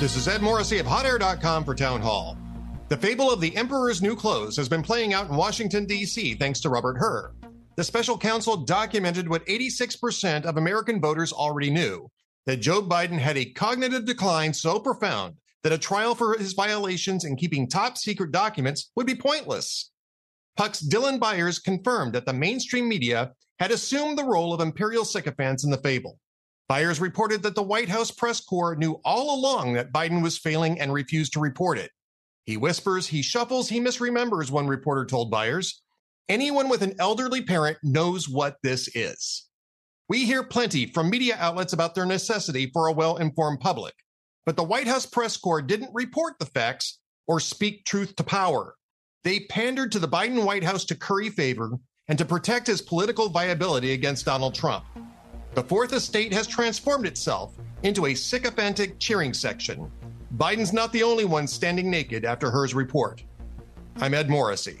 This is Ed Morrissey of HotAir.com for Town Hall. The fable of the Emperor's New Clothes has been playing out in Washington, D.C., thanks to Robert Hur. The special counsel documented what 86% of American voters already knew that Joe Biden had a cognitive decline so profound that a trial for his violations in keeping top secret documents would be pointless. Puck's Dylan Byers confirmed that the mainstream media had assumed the role of imperial sycophants in the fable. Byers reported that the White House press corps knew all along that Biden was failing and refused to report it. He whispers, he shuffles, he misremembers, one reporter told Byers. Anyone with an elderly parent knows what this is. We hear plenty from media outlets about their necessity for a well informed public, but the White House press corps didn't report the facts or speak truth to power. They pandered to the Biden White House to curry favor and to protect his political viability against Donald Trump. The fourth estate has transformed itself into a sycophantic cheering section. Biden's not the only one standing naked after Hur's report. I'm Ed Morrissey.